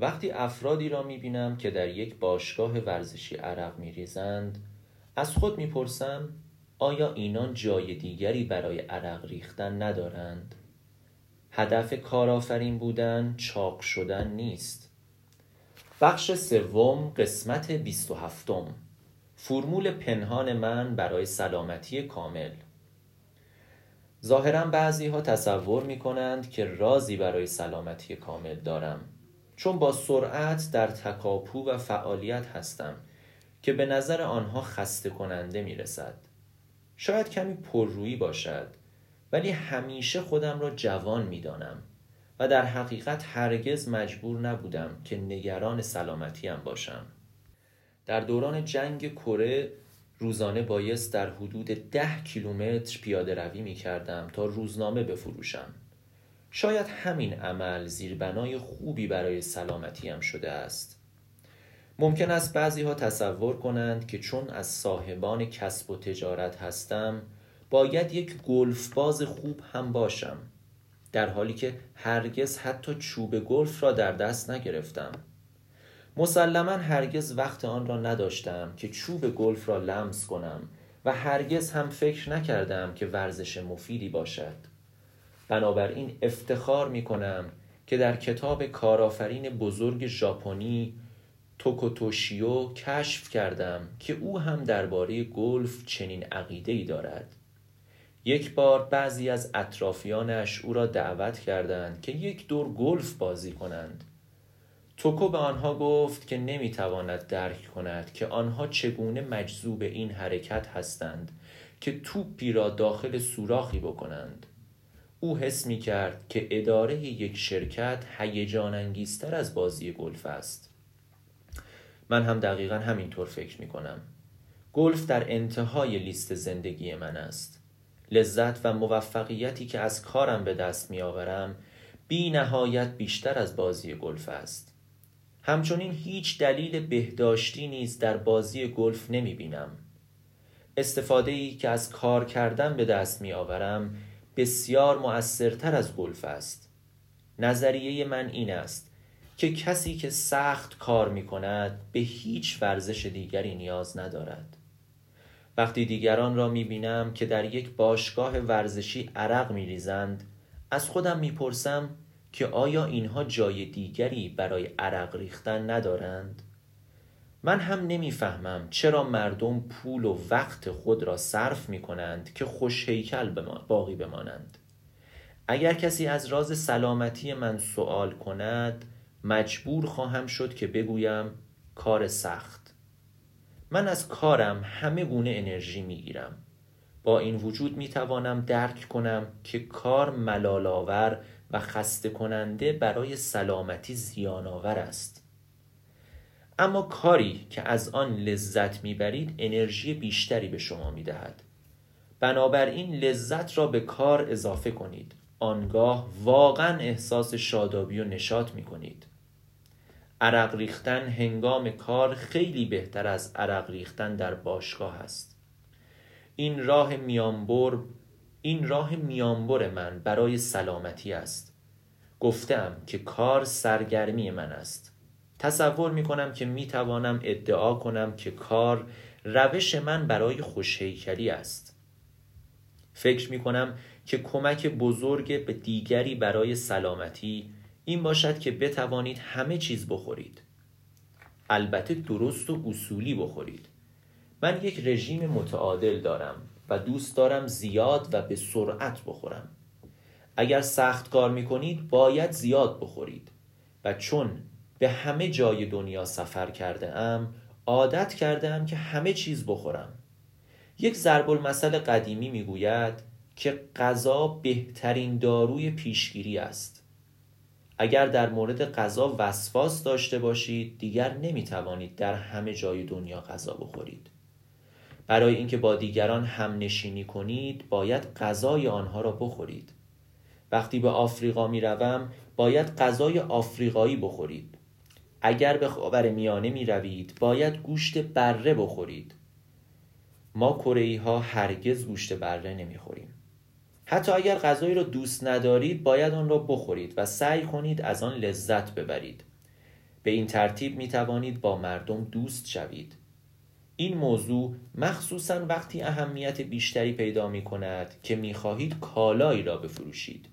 وقتی افرادی را می بینم که در یک باشگاه ورزشی عرق می ریزند از خود می پرسم آیا اینان جای دیگری برای عرق ریختن ندارند؟ هدف کارآفرین بودن چاق شدن نیست. بخش سوم قسمت 27 فرمول پنهان من برای سلامتی کامل. ظاهرا بعضی ها تصور می کنند که رازی برای سلامتی کامل دارم. چون با سرعت در تکاپو و فعالیت هستم که به نظر آنها خسته کننده می رسد. شاید کمی پررویی باشد ولی همیشه خودم را جوان می دانم و در حقیقت هرگز مجبور نبودم که نگران سلامتیم باشم. در دوران جنگ کره روزانه بایست در حدود ده کیلومتر پیاده روی می کردم تا روزنامه بفروشم. شاید همین عمل زیربنای خوبی برای سلامتیم شده است. ممکن است بعضی ها تصور کنند که چون از صاحبان کسب و تجارت هستم باید یک گلف باز خوب هم باشم در حالی که هرگز حتی چوب گلف را در دست نگرفتم مسلما هرگز وقت آن را نداشتم که چوب گلف را لمس کنم و هرگز هم فکر نکردم که ورزش مفیدی باشد بنابراین افتخار می کنم که در کتاب کارآفرین بزرگ ژاپنی توکوتوشیو کشف کردم که او هم درباره گلف چنین عقیده ای دارد. یک بار بعضی از اطرافیانش او را دعوت کردند که یک دور گلف بازی کنند. توکو به آنها گفت که نمی‌تواند درک کند که آنها چگونه مجذوب این حرکت هستند که توپی را داخل سوراخی بکنند. او حس می کرد که اداره یک شرکت هیجان انگیزتر از بازی گلف است. من هم دقیقا همینطور فکر می کنم گلف در انتهای لیست زندگی من است. لذت و موفقیتی که از کارم به دست می آورم بی نهایت بیشتر از بازی گلف است. همچنین هیچ دلیل بهداشتی نیز در بازی گلف نمی بینم استفاده ای که از کار کردن به دست می آورم بسیار مؤثرتر از گلف است نظریه من این است که کسی که سخت کار می کند به هیچ ورزش دیگری نیاز ندارد وقتی دیگران را می بینم که در یک باشگاه ورزشی عرق می ریزند از خودم می پرسم که آیا اینها جای دیگری برای عرق ریختن ندارند؟ من هم نمی‌فهمم چرا مردم پول و وقت خود را صرف می کنند که خوش هیکل باقی بمانند. اگر کسی از راز سلامتی من سوال کند مجبور خواهم شد که بگویم کار سخت. من از کارم همه گونه انرژی می گیرم با این وجود می توانم درک کنم که کار ملالاور و خسته کننده برای سلامتی زیانآور است. اما کاری که از آن لذت می‌برید انرژی بیشتری به شما می‌دهد. بنابراین لذت را به کار اضافه کنید. آنگاه واقعا احساس شادابی و نشاط می کنید عرق ریختن هنگام کار خیلی بهتر از عرق ریختن در باشگاه است. این راه میانبر این راه میانبر من برای سلامتی است. گفتم که کار سرگرمی من است. تصور می کنم که می توانم ادعا کنم که کار روش من برای خوشهیکلی است. فکر می کنم که کمک بزرگ به دیگری برای سلامتی این باشد که بتوانید همه چیز بخورید. البته درست و اصولی بخورید. من یک رژیم متعادل دارم و دوست دارم زیاد و به سرعت بخورم. اگر سخت کار می کنید باید زیاد بخورید. و چون به همه جای دنیا سفر کرده ام عادت کرده ام که همه چیز بخورم. یک ضرب المثل قدیمی می‌گوید که غذا بهترین داروی پیشگیری است. اگر در مورد غذا وسواس داشته باشید دیگر نمی توانید در همه جای دنیا غذا بخورید. برای اینکه با دیگران هم نشینی کنید باید غذای آنها را بخورید. وقتی به آفریقا می روم باید غذای آفریقایی بخورید. اگر به خاور میانه می روید باید گوشت بره بخورید. ما کره ها هرگز گوشت بره نمی خوریم حتی اگر غذایی را دوست ندارید باید آن را بخورید و سعی کنید از آن لذت ببرید. به این ترتیب می توانید با مردم دوست شوید. این موضوع مخصوصا وقتی اهمیت بیشتری پیدا می کند که می خواهید کالایی را بفروشید.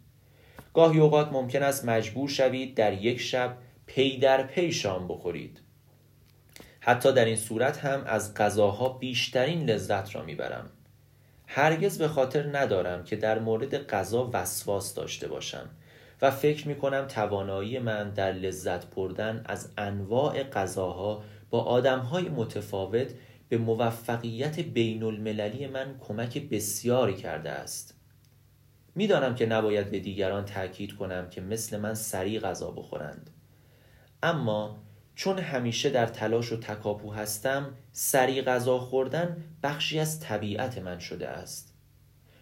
گاهی اوقات ممکن است مجبور شوید در یک شب پی در پی شام بخورید. حتی در این صورت هم از غذاها بیشترین لذت را می‌برم. هرگز به خاطر ندارم که در مورد غذا وسواس داشته باشم و فکر می کنم توانایی من در لذت بردن از انواع غذاها با آدمهای متفاوت به موفقیت بین المللی من کمک بسیاری کرده است. می‌دانم که نباید به دیگران تاکید کنم که مثل من سریع غذا بخورند. اما چون همیشه در تلاش و تکاپو هستم سریع غذا خوردن بخشی از طبیعت من شده است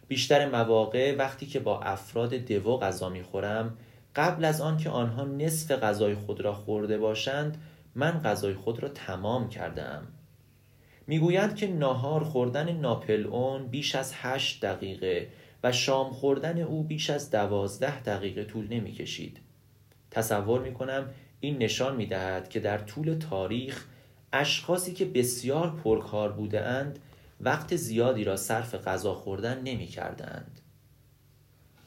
بیشتر مواقع وقتی که با افراد دو غذا می‌خورم قبل از آن که آنها نصف غذای خود را خورده باشند من غذای خود را تمام کردم می‌گویند که ناهار خوردن ناپل اون بیش از هشت دقیقه و شام خوردن او بیش از دوازده دقیقه طول نمی کشید. تصور می کنم این نشان می دهد که در طول تاریخ اشخاصی که بسیار پرکار بوده اند وقت زیادی را صرف غذا خوردن نمی کردند.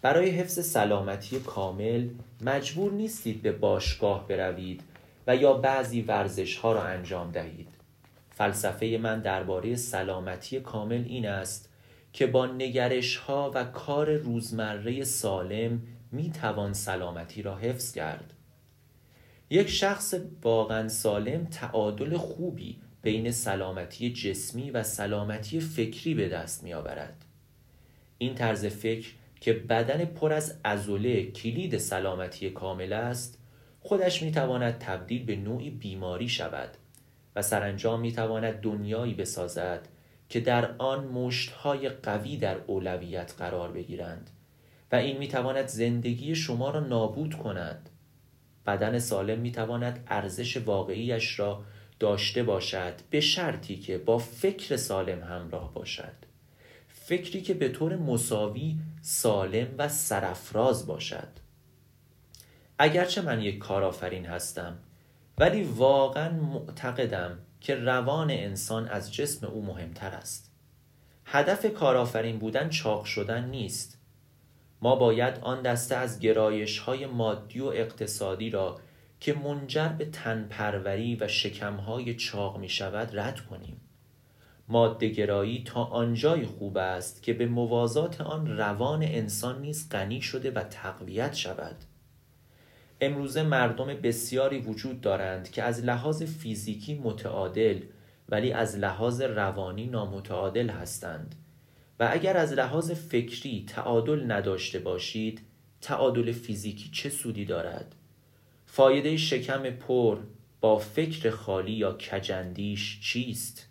برای حفظ سلامتی کامل مجبور نیستید به باشگاه بروید و یا بعضی ورزش ها را انجام دهید. فلسفه من درباره سلامتی کامل این است که با نگرش ها و کار روزمره سالم می توان سلامتی را حفظ کرد. یک شخص واقعا سالم تعادل خوبی بین سلامتی جسمی و سلامتی فکری به دست می آورد. این طرز فکر که بدن پر از ازوله کلید سلامتی کامل است خودش می تواند تبدیل به نوعی بیماری شود و سرانجام می تواند دنیایی بسازد که در آن مشتهای قوی در اولویت قرار بگیرند و این می تواند زندگی شما را نابود کند بدن سالم می تواند ارزش واقعیش را داشته باشد به شرطی که با فکر سالم همراه باشد. فکری که به طور مساوی سالم و سرفراز باشد. اگرچه من یک کارآفرین هستم ولی واقعا معتقدم که روان انسان از جسم او مهمتر است. هدف کارآفرین بودن چاق شدن نیست. ما باید آن دسته از گرایش های مادی و اقتصادی را که منجر به تنپروری و شکمهای چاق می شود رد کنیم. مادهگرایی تا آنجای خوب است که به موازات آن روان انسان نیز غنی شده و تقویت شود. امروزه مردم بسیاری وجود دارند که از لحاظ فیزیکی متعادل ولی از لحاظ روانی نامتعادل هستند. و اگر از لحاظ فکری تعادل نداشته باشید تعادل فیزیکی چه سودی دارد؟ فایده شکم پر با فکر خالی یا کجندیش چیست؟